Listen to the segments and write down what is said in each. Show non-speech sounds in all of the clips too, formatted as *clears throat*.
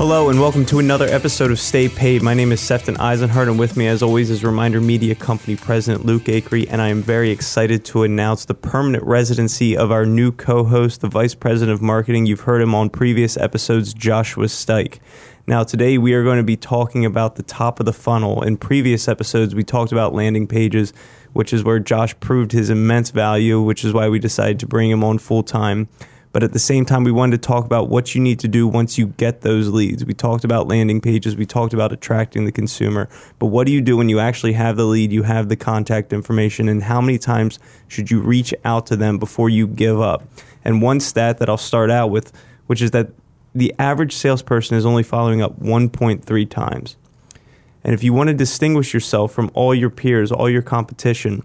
Hello and welcome to another episode of Stay Paid. My name is Sefton Eisenhart, and with me, as always, is Reminder Media Company President Luke Acree, and I am very excited to announce the permanent residency of our new co-host, the Vice President of Marketing. You've heard him on previous episodes, Joshua Stike. Now, today we are going to be talking about the top of the funnel. In previous episodes, we talked about landing pages, which is where Josh proved his immense value, which is why we decided to bring him on full time. But at the same time, we wanted to talk about what you need to do once you get those leads. We talked about landing pages, we talked about attracting the consumer. But what do you do when you actually have the lead, you have the contact information, and how many times should you reach out to them before you give up? And one stat that I'll start out with, which is that the average salesperson is only following up 1.3 times. And if you want to distinguish yourself from all your peers, all your competition,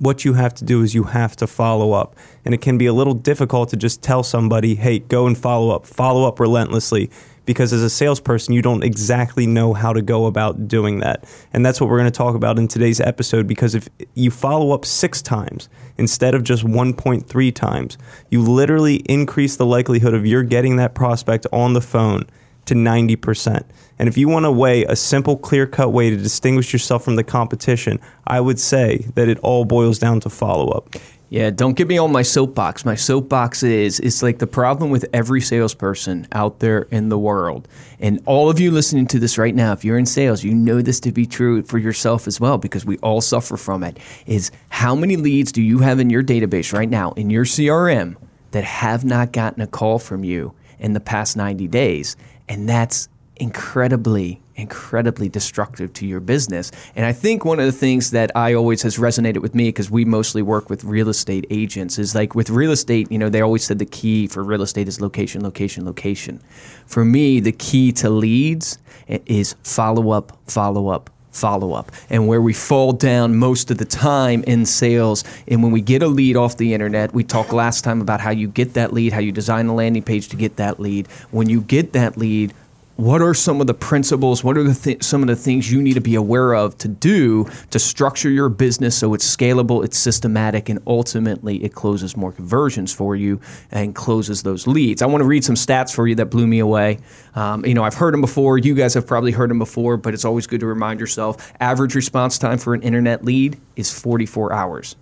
what you have to do is you have to follow up. And it can be a little difficult to just tell somebody, hey, go and follow up, follow up relentlessly. Because as a salesperson, you don't exactly know how to go about doing that. And that's what we're going to talk about in today's episode. Because if you follow up six times instead of just 1.3 times, you literally increase the likelihood of you're getting that prospect on the phone to 90%. And if you want to weigh a simple, clear cut way to distinguish yourself from the competition, I would say that it all boils down to follow up. Yeah, don't get me on my soapbox. My soapbox is it's like the problem with every salesperson out there in the world. And all of you listening to this right now, if you're in sales, you know this to be true for yourself as well because we all suffer from it. Is how many leads do you have in your database right now in your CRM that have not gotten a call from you in the past 90 days? And that's incredibly incredibly destructive to your business. And i think one of the things that i always has resonated with me because we mostly work with real estate agents is like with real estate you know they always said the key for real estate is location location location. For me the key to leads is follow up follow up follow up and where we fall down most of the time in sales. And when we get a lead off the internet we talked last time about how you get that lead how you design a landing page to get that lead. When you get that lead what are some of the principles what are the th- some of the things you need to be aware of to do to structure your business so it's scalable it's systematic and ultimately it closes more conversions for you and closes those leads? I want to read some stats for you that blew me away. Um, you know i've heard them before. You guys have probably heard them before but it's always good to remind yourself. Average response time for an internet lead is 44 hours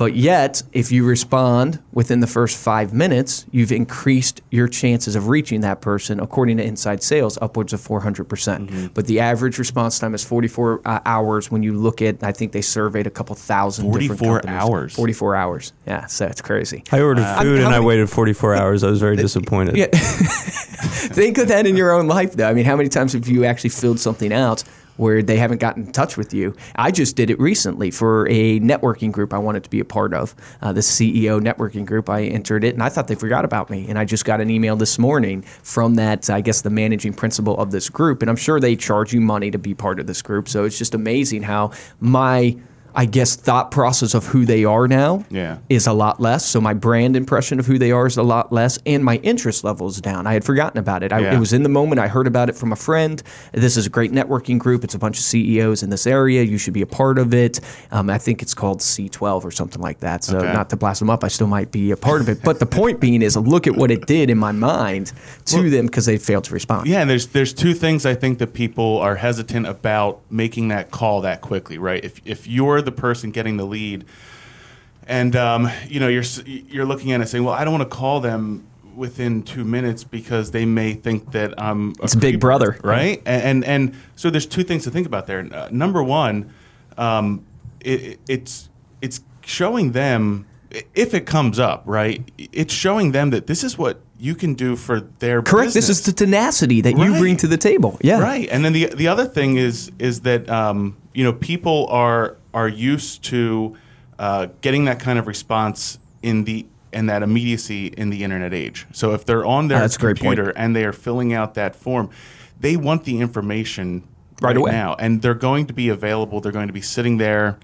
but yet, if you respond within the first five minutes, you've increased your chances of reaching that person, according to Inside Sales, upwards of 400%. percent mm hmm But the average response time is 44 uh, hours when you look at, I think they surveyed a couple thousand 44 hours. 44 hours. Yeah, so it's crazy. I ordered uh, food and many, I waited 44 hours. I was very disappointed. Yeah. *laughs* think of that in your own life, though. I mean, how many times have you actually filled something out where they haven't gotten in touch with you. I just did it recently for a networking group I wanted to be a part of. Uh, the CEO networking group, I entered it and I thought they forgot about me. And I just got an email this morning from that, I guess, the managing principal of this group. And I'm sure they charge you money to be part of this group. So it's just amazing how my I guess thought process of who they are now yeah. is a lot less. So my brand impression of who they are is a lot less, and my interest level is down. I had forgotten about it. I, yeah. It was in the moment. I heard about it from a friend. This is a great networking group. It's a bunch of CEOs in this area. You should be a part of it. Um, I think it's called C12 or something like that. So okay. not to blast them up, I still might be a part of it. But the point being is, look at what it did in my mind to well, them because they failed to respond. Yeah, and there's there's two things I think that people are hesitant about making that call that quickly, right? If if you're the person getting the lead, and um, you know you're you're looking at it saying, well, I don't want to call them within two minutes because they may think that I'm it's Big Brother, right? And, and, and so there's two things to think about there. Uh, number one, um, it, it's it's showing them if it comes up, right? It's showing them that this is what you can do for their correct. Business. This is the tenacity that right. you bring to the table. Yeah, right. And then the the other thing is is that um, you know people are are used to uh, getting that kind of response in the and that immediacy in the internet age. So if they're on their oh, computer and they are filling out that form, they want the information right, right away now, and they're going to be available. They're going to be sitting there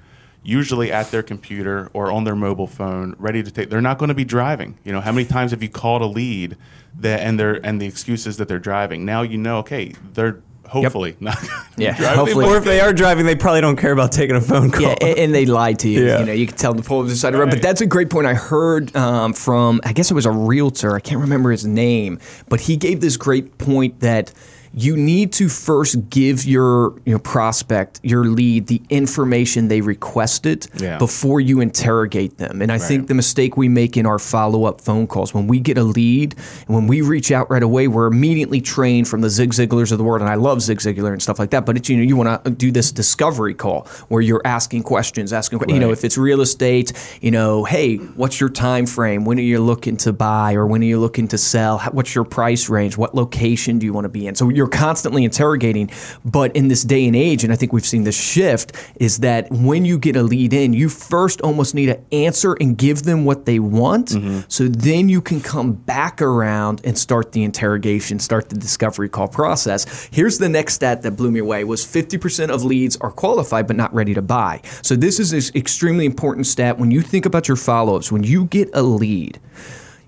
usually at their computer or on their mobile phone, ready to take. They're not going to be driving. You know, how many times have you called a lead that and they're and the excuses that they're driving? Now you know, okay, they're hopefully *laughs* not. Yeah, driving, hopefully. Or if they are driving, they probably don't care about taking a phone call. Yeah, a- and, they lied to you. Yeah. You know, you can tell the pull of the side of the road. But that's a great point. I heard um, from, I guess it was a realtor. I can't remember his name, but he gave this great point that you need to first give your you know, prospect, your lead, the information they requested Yeah. before you interrogate them. And I think the mistake we make in our follow up phone calls when we get a lead and when we reach out right away, we're immediately trained from the Zig Ziglars of the world. And I love Zig Ziglar and stuff like that. But it's, you know, you want to do this discovery call where you're asking questions, asking, que- you know, if it's real estate, you know, hey, what's your time frame? When are you looking to buy or when are you looking to sell? What's your price range? What location do you want to be in? So you're constantly interrogating. But in this day and age, and I think we've seen this shift, is that when you get a lead in, you first almost need to answer and give them what they want. Mm-hmm. So then you can come back around and start the interrogation, start the discovery call process. Here's the next stat that blew me away was 50% of leads are qualified but not ready to buy. So this is an extremely important stat when you think about your follow-ups, when you get a lead.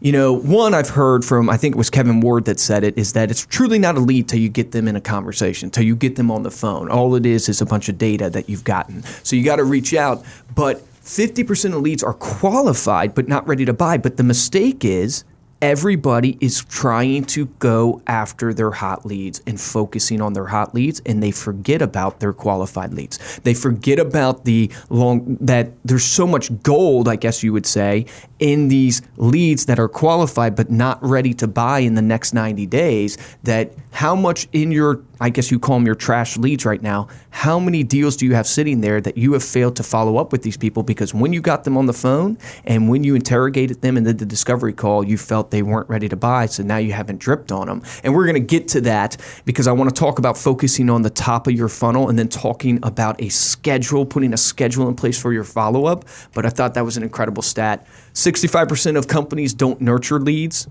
You know, one I've heard from I think it was Kevin Ward that said it is that it's truly not a lead till you get them in a conversation, till you get them on the phone. All it is is a bunch of data that you've gotten. So you got to reach out, but 50% of leads are qualified but not ready to buy. But the mistake is everybody is trying to go after their hot leads and focusing on their hot leads and they forget about their qualified leads. They forget about the long that there's so much gold i guess you would say in these leads that are qualified but not ready to buy in the next 90 days that how much in your I guess you call them your trash leads right now. How many deals do you have sitting there that you have failed to follow up with these people because when you got them on the phone and when you interrogated them and did the discovery call, you felt they weren't ready to buy, so now you haven't dripped on them. And we're going to get to that because I want to talk about focusing on the top of your funnel and then talking about a schedule, putting a schedule in place for your follow up. But I thought that was an incredible stat. 65% of companies don't nurture leads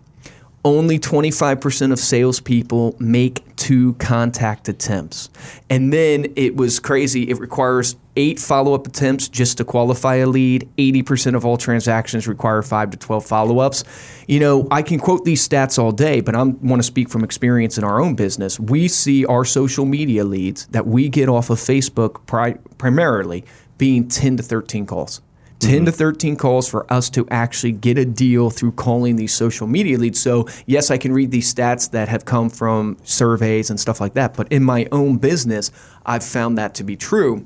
only 25% of salespeople make two contact attempts. And then it was crazy. It requires eight follow up attempts just to qualify a lead. 80% of all transactions require five to 12 follow ups. You know, I can quote these stats all day, but I want to speak from experience in our own business. We see our social media leads that we get off of Facebook pri- primarily being 10 to 13 calls. 10 to mm-hmm. 13 calls for us to actually get a deal through calling these social media leads. So, yes, I can read these stats that have come from surveys and stuff like that, but in my own business, I've found that to be true.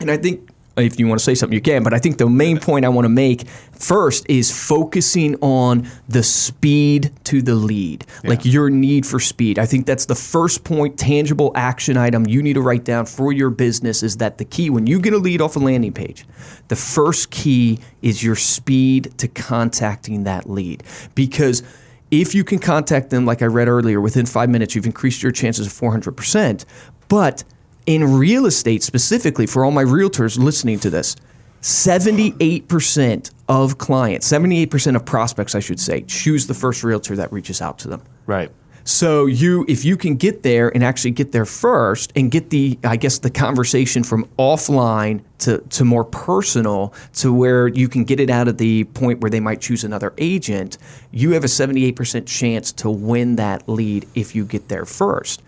And I think if you want to say something, you can. But I think the main point I want to make first is focusing on the speed to the lead, like your need for speed. I think that's the first point, tangible action item you need to write down for your business is that the key, when you get a lead off a landing page, the first key is your speed to contacting that lead. Because if you can contact them, like I read earlier, within five minutes, you've increased your chances of 400%. But in real estate specifically, for all my realtors listening to this, 78% of clients, 78% of prospects, I should say, choose the first realtor that reaches out to them. Right. So you, if you can get there and actually get there first and get the, I guess, the conversation from offline to, to more personal to where you can get it out of the point where they might choose another agent, you have a 78% chance to win that lead if you get there first.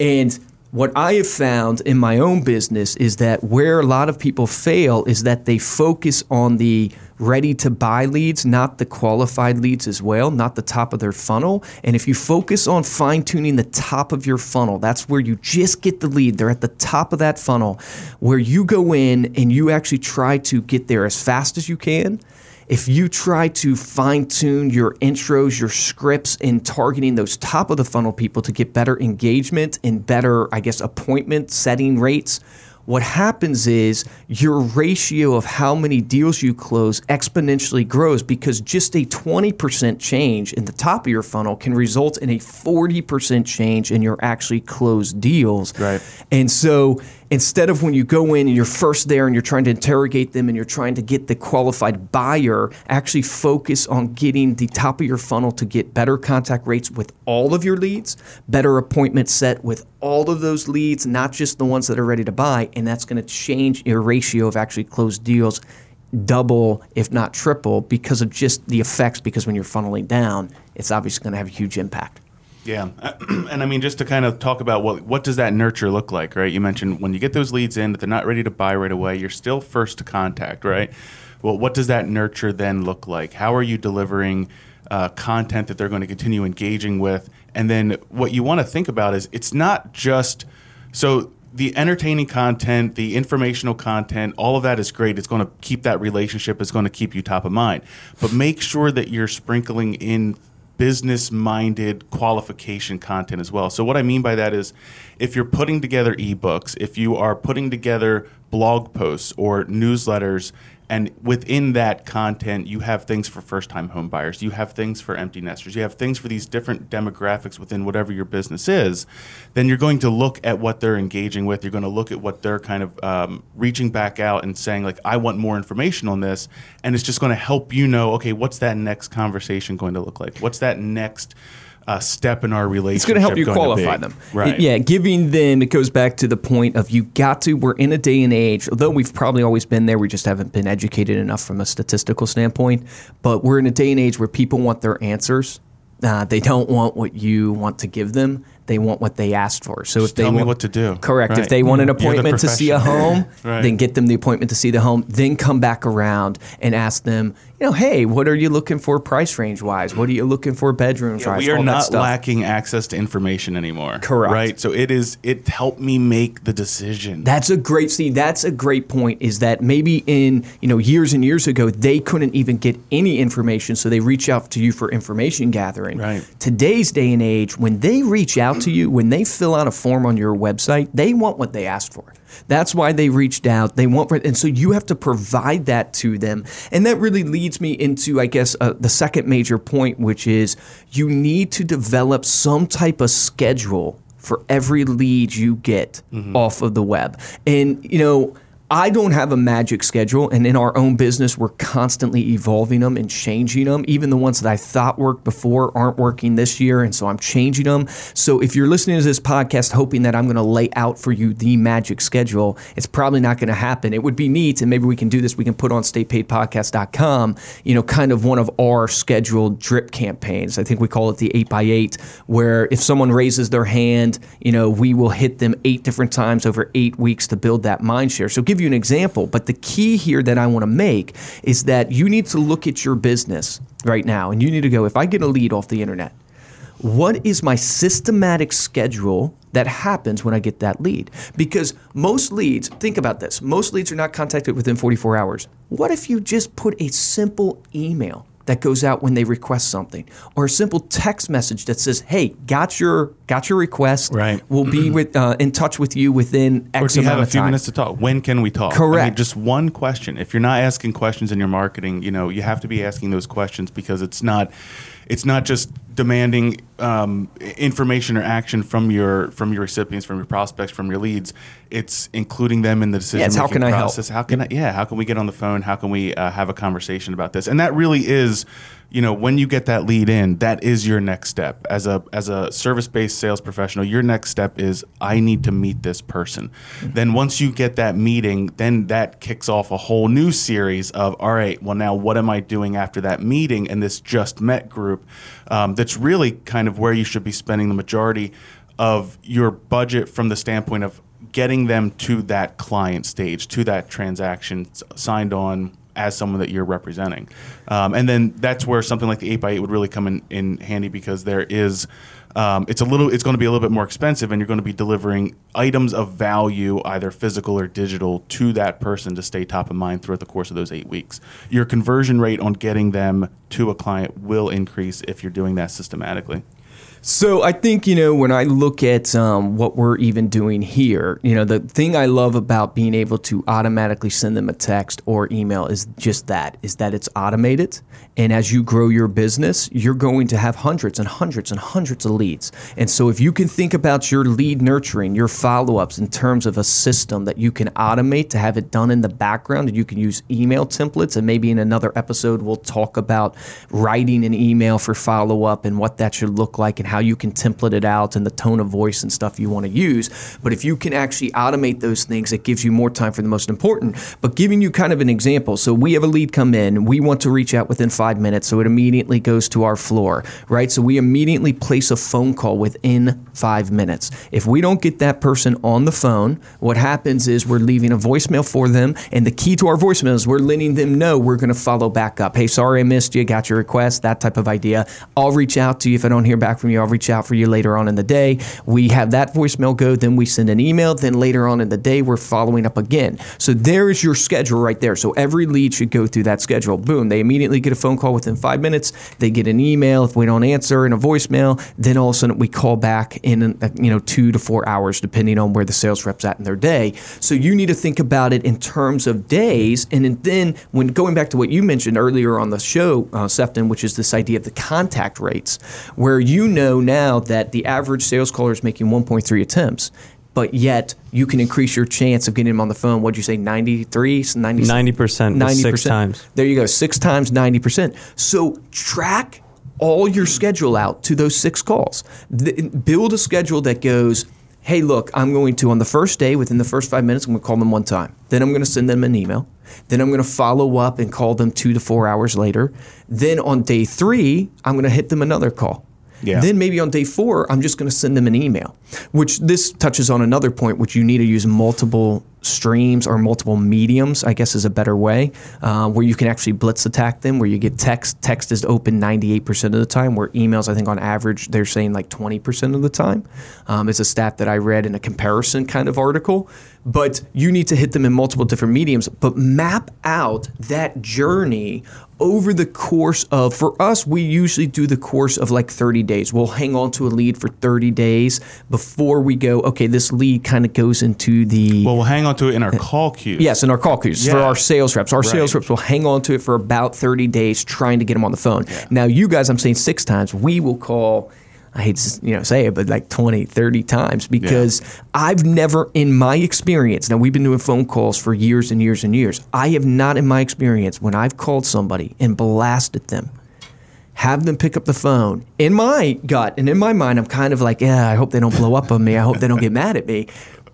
And what I have found in my own business is that where a lot of people fail is that they focus on the ready to buy leads, not the qualified leads as well, not the top of their funnel. And if you focus on fine tuning the top of your funnel, that's where you just get the lead. They're at the top of that funnel where you go in and you actually try to get there as fast as you can if you try to fine tune your intros, your scripts, in targeting those top of the funnel people to get better engagement and better, I guess, appointment setting rates, what happens is your ratio of how many deals you close exponentially grows because just a 20% change in the top of your funnel can result in a 40% change in your actually closed deals. Right. And so instead of when you go in and you're first there and you're trying to interrogate them and you're trying to get the qualified buyer, actually focus on getting the top of your funnel to get better contact rates with all of your leads, better appointment set with all of those leads, not just the ones that are ready to buy. And that's going to change your ratio of actually closed deals double, if not triple, because of just the effects. Because when you're funneling down, it's obviously going to have a huge impact. Yeah, *clears throat* and I mean just to kind of talk about what what does that nurture look like, right? You mentioned when you get those leads in that they're not ready to buy right away, you're still first to contact, right? Well, what does that nurture then look like? How are you delivering uh, content that they're going to continue engaging with? And then what you want to think about is it's not just so the entertaining content, the informational content, all of that is great. It's going to keep that relationship. It's going to keep you top of mind. But make sure that you're sprinkling in business minded qualification content as well. So, what I mean by that is if you're putting together ebooks, if you are putting together blog posts or newsletters, and within that content, you have things for first time home buyers, you have things for empty nesters, you have things for these different demographics within whatever your business is. Then you're going to look at what they're engaging with. You're going to look at what they're kind of um, reaching back out and saying, like, I want more information on this. And it's just going to help you know, okay, what's that next conversation going to look like? What's that next? Uh, step in our relationship. It's going to help you qualify them. Right. Yeah, giving them, it goes back to the point of you got to, we're in a day and age, although we've probably always been there, we just haven't been educated enough from a statistical standpoint. But we're in a day and age where people want their answers. Uh, they don't want what you want to give them they want what they asked for. So Just if they tell want, me what to do. correct. Right. If they want an appointment to see a home, *laughs* Right. then get them the appointment to see the home. Then come back around and ask them, you know, hey, what are you looking for price range wise? What are you looking for bedrooms Yeah, wise? we are not stuff. lacking access to information anymore. Correct. Right. So it is. It helped me make the decision. That's a great see. That's a great point. Is that maybe in you know years and years ago they couldn't even get any information, so they reach out to you for information gathering. Right. Today's day and age, when they reach out to you, when they fill out a form on your website, they want what they asked for. That's why they reached out. They want, and so you have to provide that to them. And that really leads me into, I guess, uh, the second major point, which is you need to develop some type of schedule for every lead you get off of the web. And, you know, I don't have a magic schedule, and in our own business, we're constantly evolving them and changing them. Even the ones that I thought worked before aren't working this year, and so I'm changing them. So if you're listening to this podcast hoping that I'm going to lay out for you the magic schedule, it's probably not going to happen. It would be neat, and maybe we can do this. We can put on staypaidpodcast.com, you know, kind of one of our scheduled drip campaigns. I think we call it the 8x8, where if someone raises their hand, you know, we will hit them eight different times over eight weeks to build that mind share. So, give you an example. But the key here that I want to make is that you need to look at your business right now and you need to go, if I get a lead off the internet, what is my systematic schedule that happens when I get that lead? Because most leads, think about this, most leads are not contacted within 44 hours. What if you just put a simple email that goes out when they request something or a simple text message that says, "Hey, got your got your request. Right. We'll be with uh, in touch with you within or X do you have a few time." minutes to talk? When can we talk? I mean, Correct. just one question. If you're not asking questions in your marketing, you know, you have to be asking those questions because it's not, it's not just demanding um, information or action from your from your recipients, from your prospects, from your leads. It's including them in the decision making can I help? process. How can I? Yeah, how can we get on the phone? How can we uh, have a conversation about this? And that really is, you know, when you get that lead in, that is your next step as a as a service based sales professional. Your next step is I need to meet this person. Then once you get that meeting, then that kicks off a whole new series of all right. Well, now what am I doing after that meeting and this just met group? Um, that's really kind of where you should be spending the majority of your budget from the standpoint of getting them to that client stage, to that transaction signed on as someone that you're representing. Um, and then that's where something like the 8x8 would really come in, in handy because there is. Um, it's a little. It's going to be a little bit more expensive, and you're going to be delivering items of value, either physical or digital, to that person to stay top of mind throughout the course of those eight weeks. Your conversion rate on getting them to a client will increase if you're doing that systematically. So I think you know when I look at um, what we're even doing here, you know the thing I love about being able to automatically send them a text or email is just that: is that it's automated, and as you grow your business, you're going to have hundreds and hundreds and hundreds of leads. And so if you can think about your lead nurturing, your follow-ups in terms of a system that you can automate to have it done in the background, and you can use email templates, and maybe in another episode we'll talk about writing an email for follow-up and what that should look like and how you can template it out and the tone of voice and stuff you want to use. But if you can actually automate those things, it gives you more time for the most important. But giving you kind of an example, so we have a lead come in, we want to reach out within five minutes, so it immediately goes to our floor, right? So we immediately place a phone call within five minutes. If we don't get that person on the phone, what happens is we're leaving a voicemail for them, and the key to our voicemail is we're letting them know we're going to follow back up. Hey, sorry I missed you, got your request, that type of idea. I'll reach out to you if I don't hear back from you. I'll reach out for you later on in the day. We have that voicemail go, then we send an email, then later on in the day we're following up again. So there is your schedule right there. So every lead should go through that schedule. Boom, they immediately get a phone call within five minutes. They get an email if we don't answer and a voicemail. Then all of a sudden we call back in you know two to four hours, depending on where the sales rep's at in their day. So you need to think about it in terms of days, and then when going back to what you mentioned earlier on the show, uh, Sefton, which is this idea of the contact rates, where you know now that the average sales caller is making 1.3 attempts but yet you can increase your chance of getting them on the phone. What'd you say, 93, 90, 90%, 90%. Six times. There you go, six times 90%. So track all your schedule out to those six calls. The, build a schedule that goes, hey, look, I'm going to, on the first day, within the first five minutes, I'm going to call them one time. Then I'm going to send them an email. Then I'm going to follow up and call them two to four hours later. Then on day three, I'm going to hit them another call. Yeah. Then maybe on day four, I'm just going to send them an email, which this touches on another point, which you need to use multiple streams or multiple mediums, I guess is a better way, uh, where you can actually blitz attack them, where you get text. Text is open 98% of the time, where emails, I think on average, they're saying like 20% of the time. Um, it's a stat that I read in a comparison kind of article. But you need to hit them in multiple different mediums, but map out that journey over the course of, for us, we usually do the course of like 30 days. We'll hang on to a lead for 30 days before we go, okay, this lead kind of goes into the. Well, we'll hang on to it in our call queues. Yes, in our call queues yeah. for our sales reps. Our right. sales reps will hang on to it for about 30 days trying to get them on the phone. Yeah. Now, you guys, I'm saying six times, we will call I hate to you know say it, but like 20, 30 times because yeah. I've never in my experience, now we've been doing phone calls for years and years and years. I have not in my experience when I've called somebody and blasted them, have them pick up the phone. In my gut and in my mind, I'm kind of like, yeah, I hope they don't blow up on me. I hope they don't get mad at me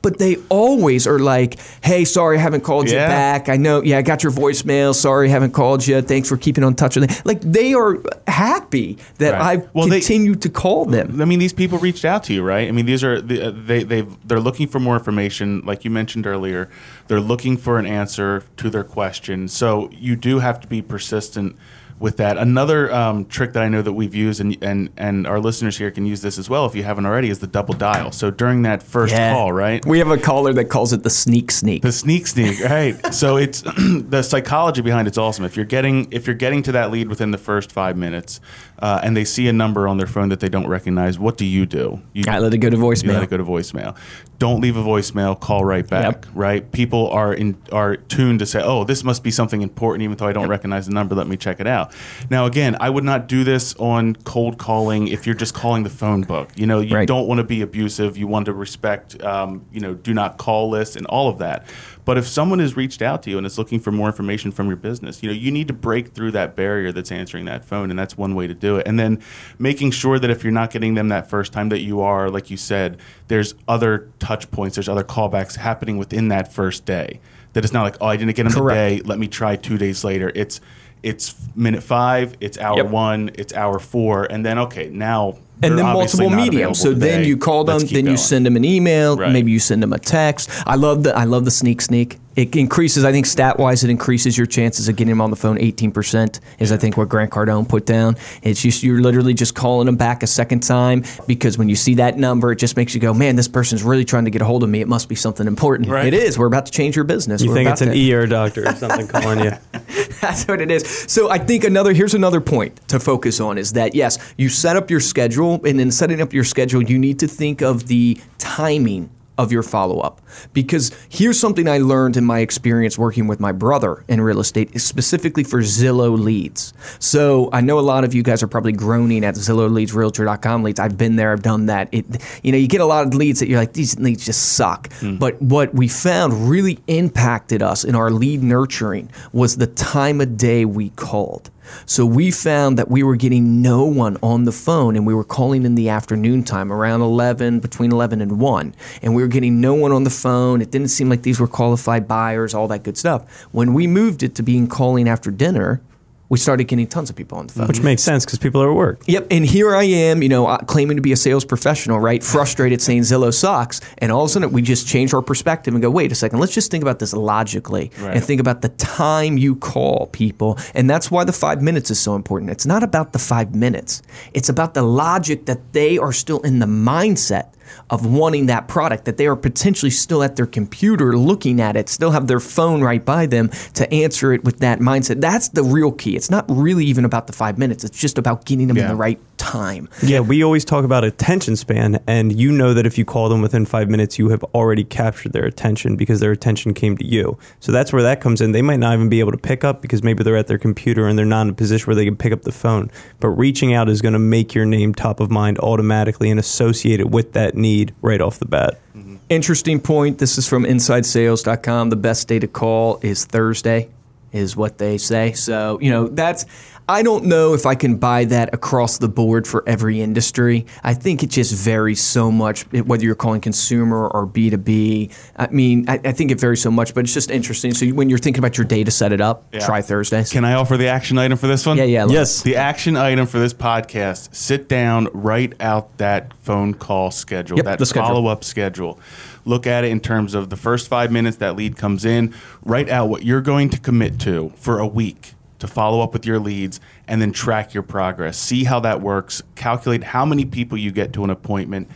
but they always are like, "Hey, sorry, I haven't called yeah. you back. I know, yeah, I got your voicemail. Sorry, I haven't called you. Thanks for keeping on touch with me." Like they are happy that right. I've well, continued they, to call them. I mean, these people reached out to you, right? I mean, these are uh, they they they're looking for more information, like you mentioned earlier. They're looking for an answer to their question. So you do have to be persistent with that. Another um, trick that I know that we've used, and, and and our listeners here can use this as well if you haven't already, is the double dial. So during that first yeah. call, right? We have a caller that calls it the sneak sneak. The sneak sneak, right? *laughs* so it's *clears throat* the psychology behind it's awesome. If you're getting if you're getting to that lead within the first five minutes, uh, and they see a number on their phone that they don't recognize, what do you do? You I let it go to voicemail. let it go to voicemail. Don't leave a voicemail. Call right back. Yep. Right? People are in are tuned to say, "Oh, this must be something important," even though I don't yep. recognize the number. Let me check it out. Now, again, I would not do this on cold calling if you're just calling the phone book. You know, you right. don't want to be abusive. You want to respect, um, you know, do not call lists and all of that. But if someone has reached out to you and is looking for more information from your business, you know, you need to break through that barrier that's answering that phone, and that's one way to do it. And then making sure that if you're not getting them that first time, that you are, like you said, there's other touch points, there's other callbacks happening within that first day. That it's not like, oh, I didn't get them Correct. today. Let me try two days later. It's it's minute five, it's hour yep. one, it's hour four, and then okay, now and then multiple mediums. So today. then you call them, then you send them an email, right. maybe you send them a text. I love the I love the sneak sneak. It increases, I think, stat wise, it increases your chances of getting them on the phone 18%, is I think what Grant Cardone put down. It's just, you're literally just calling them back a second time because when you see that number, it just makes you go, man, this person's really trying to get a hold of me. It must be something important. Right. It is. We're about to change your business. You We're think it's an to. ER doctor or something calling you. *laughs* That's what it is. So I think another, here's another point to focus on is that, yes, you set up your schedule, and in setting up your schedule, you need to think of the timing of your follow up. Because here's something I learned in my experience working with my brother in real estate, specifically for Zillow leads. So I know a lot of you guys are probably groaning at Zillow leads, Realtor.com leads. I've been there, I've done that. It, you know, you get a lot of leads that you're like, these leads just suck. Mm. But what we found really impacted us in our lead nurturing was the time of day we called. So we found that we were getting no one on the phone and we were calling in the afternoon time around 11, between 11 and 1. And we were getting no one on the phone. It didn't seem like these were qualified buyers, all that good stuff. When we moved it to being calling after dinner, we started getting tons of people on the phone. Which makes sense because people are at work. Yep, and here I am, you know, uh, claiming to be a sales professional, right? Frustrated, saying Zillow sucks, and all of a sudden we just change our perspective and go, wait a second, let's just think about this logically Right. and think about the time you call people, and that's why the five minutes is so important. It's not about the five minutes; it's about the logic that they are still in the mindset of wanting that product, that they are potentially still at their computer looking at it, still have their phone right by them to answer it with that mindset. That's the real key. It's not really even about the five minutes, it's just about getting them in the right time. Yeah, we always talk about attention span, and you know that if you call them within five minutes, you have already captured their attention because their attention came to you. So that's where that comes in. They might not even be able to pick up because maybe they're at their computer and they're not in a position where they can pick up the phone. But reaching out is going to make your name top of mind automatically and associate it with that need right off the bat. Mm-hmm. Interesting point. This is from InsideSales.com. The best day to call is Thursday, is what they say. So, you know, that's. I don't know if I can buy that across the board for every industry. I think it just varies so much, eh, whether you're calling consumer or B2B. I mean, I, I think it varies so much, but it's just interesting. So when you're thinking about your day to set it up, Yeah. try Thursdays. Can I offer the action item for this one? yeah, yeah. I love Yes. The action item for this podcast: sit down, write out that phone call schedule, Yep, that the schedule. follow up schedule. Look at it in terms of the first five minutes that lead comes in. Write out what you're going to commit to for a week to follow up with your leads, and then track your progress. See how that works. Calculate how many people you get to an appointment.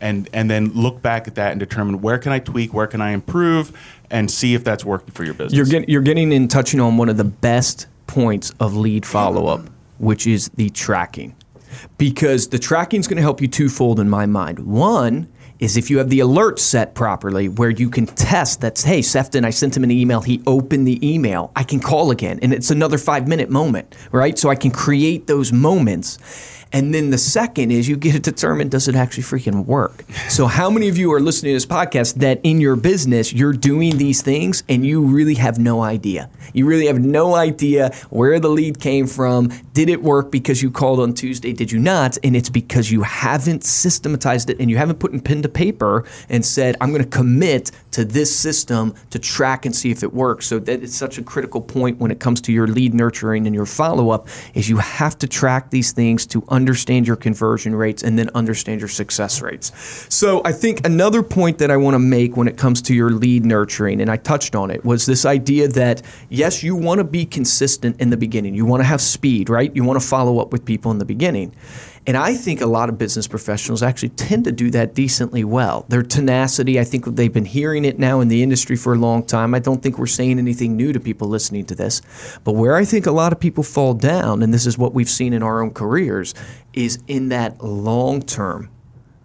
And, and then look back at that and determine where can I tweak, where can I improve, and see if that's working for your business. You're getting you're getting in touching on one of the best points of lead follow up, which is the tracking. Because the tracking is going to help you twofold in my mind. One is if you have the alert set properly, where you can test that, hey, Sefton, I sent him an email, he opened the email, I can call again, and it's another five minute moment, right? So I can create those moments. And then the second is you get to determine does it actually freaking work? So, how many of you are listening to this podcast that in your business you're doing these things and you really have no idea? You really have no idea where the lead came from. Did it work because you called on Tuesday? Did you not? And it's because you haven't systematized it and you haven't put in pen to paper and said, I'm going to commit to this system to track and see if it works. So that is such a critical point when it comes to your lead nurturing and your follow up is you have to track these things to understand your conversion rates and then understand your success rates. So I think another point that I want to make when it comes to your lead nurturing and I touched on it was this idea that yes, you want to be consistent in the beginning. You want to have speed, right? You want to follow up with people in the beginning. And I think a lot of business professionals actually tend to do that decently well. Their tenacity, I think they've been hearing it now in the industry for a long time. I don't think we're saying anything new to people listening to this. But where I think a lot of people fall down, and this is what we've seen in our own careers, is in that long term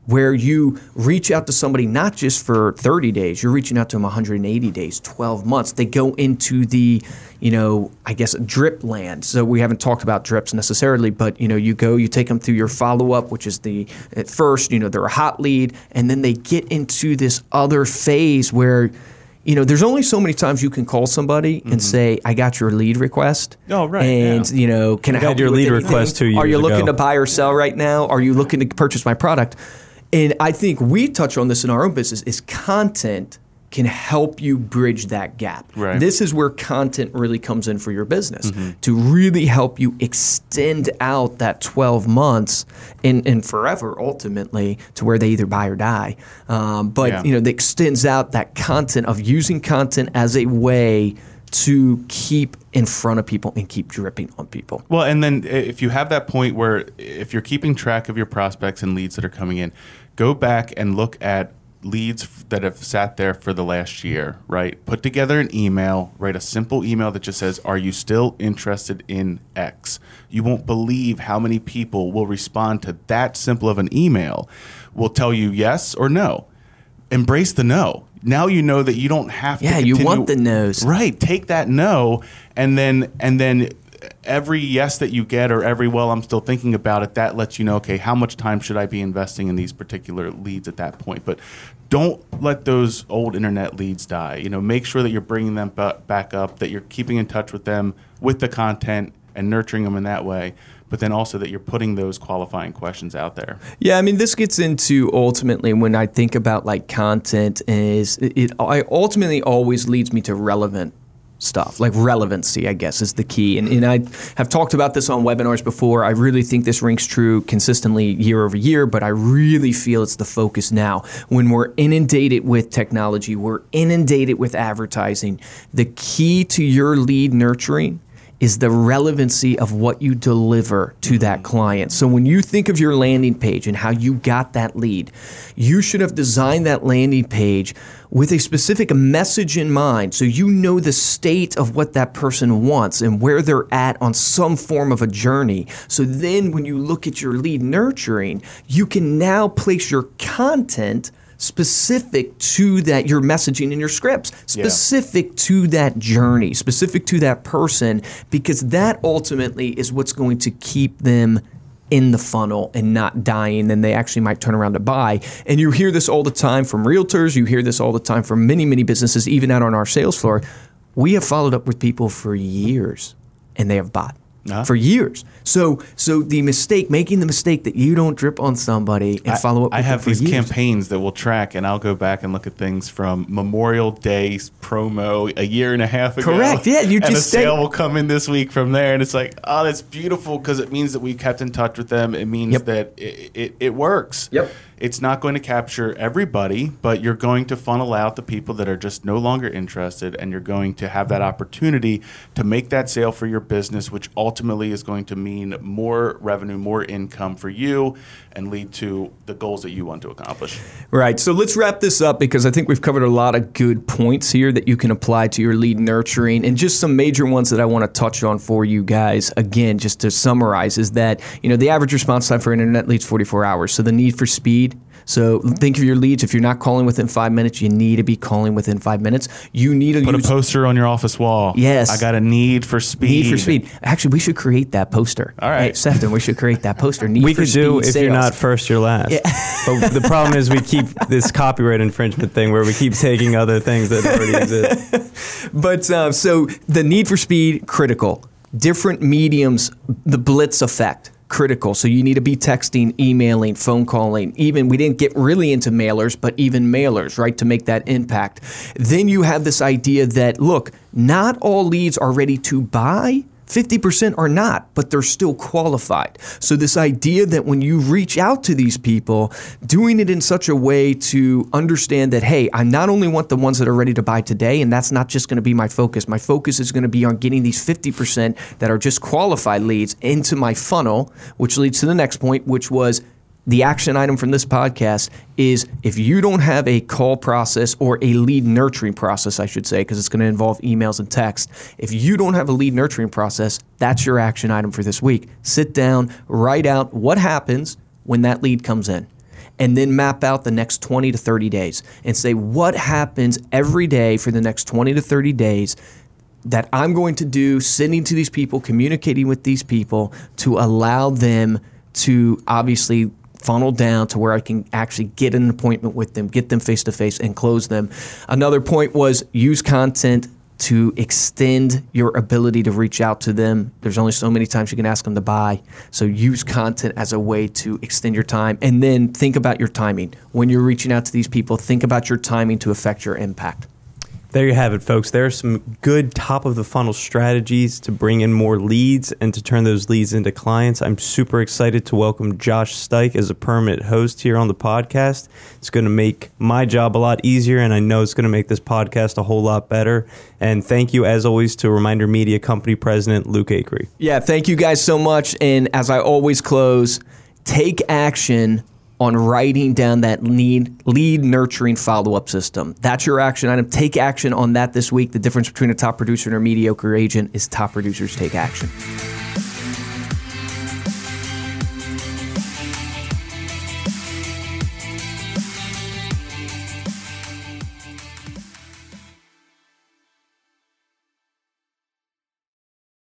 where you reach out to somebody not just for 30 days, you're reaching out to them 180 days, 12 months. They go into the, you know, I guess drip land. So we haven't talked about drips necessarily, but you know, you go, you take them through your follow up, which is the at first, you know, they're a hot lead, and then they get into this other phase where you know, there's only so many times you can call somebody and mm-hmm. say, "I got your lead request." Oh, right, And yeah. you know, can I, I help your you lead anything? request two Are you years looking ago. to buy or sell right now? Are you looking to purchase my product? And I think we touch on this in our own business is content can help you bridge that gap. Right. This is where content really comes in for your business to really help you extend out that 12 months and, and forever ultimately to where they either buy or die. Um, but Yeah. you know, that extends out that content of using content as a way to keep in front of people and keep dripping on people. Well, and then if you have that point where if you're keeping track of your prospects and leads that are coming in, go back and look at leads that have sat there for the last year, right? Put together an email, write a simple email that just says, Are you still interested in X? You won't believe how many people will respond to that simple of an email, will tell you yes or no. Embrace the no. Now you know that you don't have to. Yeah, you want the no's. Right. Take that no, and then and then every yes that you get or every well I'm still thinking about it, that lets you know, okay, how much time should I be investing in these particular leads at that point? But don't let those old internet leads die. You know, make sure that you're bringing them back up, that you're keeping in touch with them with the content. and nurturing them in that way but then also that you're putting those qualifying questions out there. Yeah, I mean, this gets into ultimately when I think about like content is it, it ultimately always leads me to relevant stuff like relevancy i guess is the key. And, and i have talked about this on webinars before. I really think this rings true consistently year over year but i really feel it's the focus now. When we're inundated with technology we're inundated with advertising the key to your lead nurturing is the relevancy of what you deliver to that mm-hmm. client. So when you think of your landing page and how you got that lead, you should have designed that landing page with a specific message in mind so you know the state of what that person wants and where they're at on some form of a journey. So then when you look at your lead nurturing, you can now place your content specific to that your messaging in your scripts specific yeah. to that journey specific to that person because that ultimately is what's going to keep them in the funnel and not dying, then they actually might turn around to buy. And you hear this all the time from realtors, you hear this all the time from many, many businesses, even out on our sales floor. We have followed up with people for years and they have bought uh-huh. for years. So, so the mistake, making the mistake that you don't drip on somebody and I, follow up. I have these years. campaigns that will track, and I'll go back and look at things from Memorial Day promo a year and a half ago. Correct. Yeah, you *laughs* and just a sale will come in this week from there, and it's like, oh, that's beautiful because it means that we kept in touch with them. It means yep. that it, it, it works. Yep. It's not going to capture everybody, but you're going to funnel out the people that are just no longer interested, and you're going to have that opportunity to make that sale for your business, which ultimately is going to mean more revenue, more income for you, and lead to the goals that you want to accomplish. Right. So let's wrap this up because I think we've covered a lot of good points here that you can apply to your lead nurturing, and just some major ones that I want to touch on for you guys. Again, just to summarize, is that you know the average response time for internet leads 44 hours. So the need for speed so think of your leads. If you're not calling within five minutes, you need to be calling within five minutes. You need to put use, a poster on your office wall. Yes, I got a need for speed. Need for speed. Actually, we should create that poster. All right, hey, Sefton, we should create that poster. *laughs* Need we could do if sales. you're not first, you're last. Yeah. but the problem is we keep *laughs* this copyright infringement thing where we keep taking other things that already exist. *laughs* but uh, so the need for speed critical. Different mediums, the blitz effect critical. So you need to be texting, emailing, phone calling. Even we didn't get really into mailers, but even mailers, right, to make that impact. Then you have this idea that look, not all leads are ready to buy 50% are not, but they're still qualified. So, this idea that when you reach out to these people, doing it in such a way to understand that, hey, I not only want the ones that are ready to buy today, and that's not just going to be my focus. My focus is going to be on getting these 50% that are just qualified leads into my funnel, which leads to the next point, which was the action item from this podcast is if you don't have a call process or a lead nurturing process, I should say, because it's going to involve emails and text. If you don't have a lead nurturing process, that's your action item for this week. Sit down, write out what happens when that lead comes in. And then map out the next 20 to 30 days and say what happens every day for the next 20 to 30 days that I'm going to do, sending to these people, communicating with these people to allow them to obviously funnel down to where I can actually get an appointment with them, get them face to face, and close them. Another point was use content to extend your ability to reach out to them. There's only so many times you can ask them to buy. So use content as a way to extend your time. And then think about your timing. When you're reaching out to these people, think about your timing to affect your impact. There you have it, folks. There are some good top of the funnel strategies to bring in more leads and to turn those leads into clients. I'm super excited to welcome Josh Stike as a permanent host here on the podcast. It's going to make my job a lot easier, and I know it's going to make this podcast a whole lot better. And thank you, as always, to Reminder Media Company President Luke Acree. Yeah, thank you guys so much. And as I always close, take action on writing down that lead, lead nurturing follow up system. That's your action item. Take action on that this week. The difference between a top producer and a mediocre agent is top producers take action.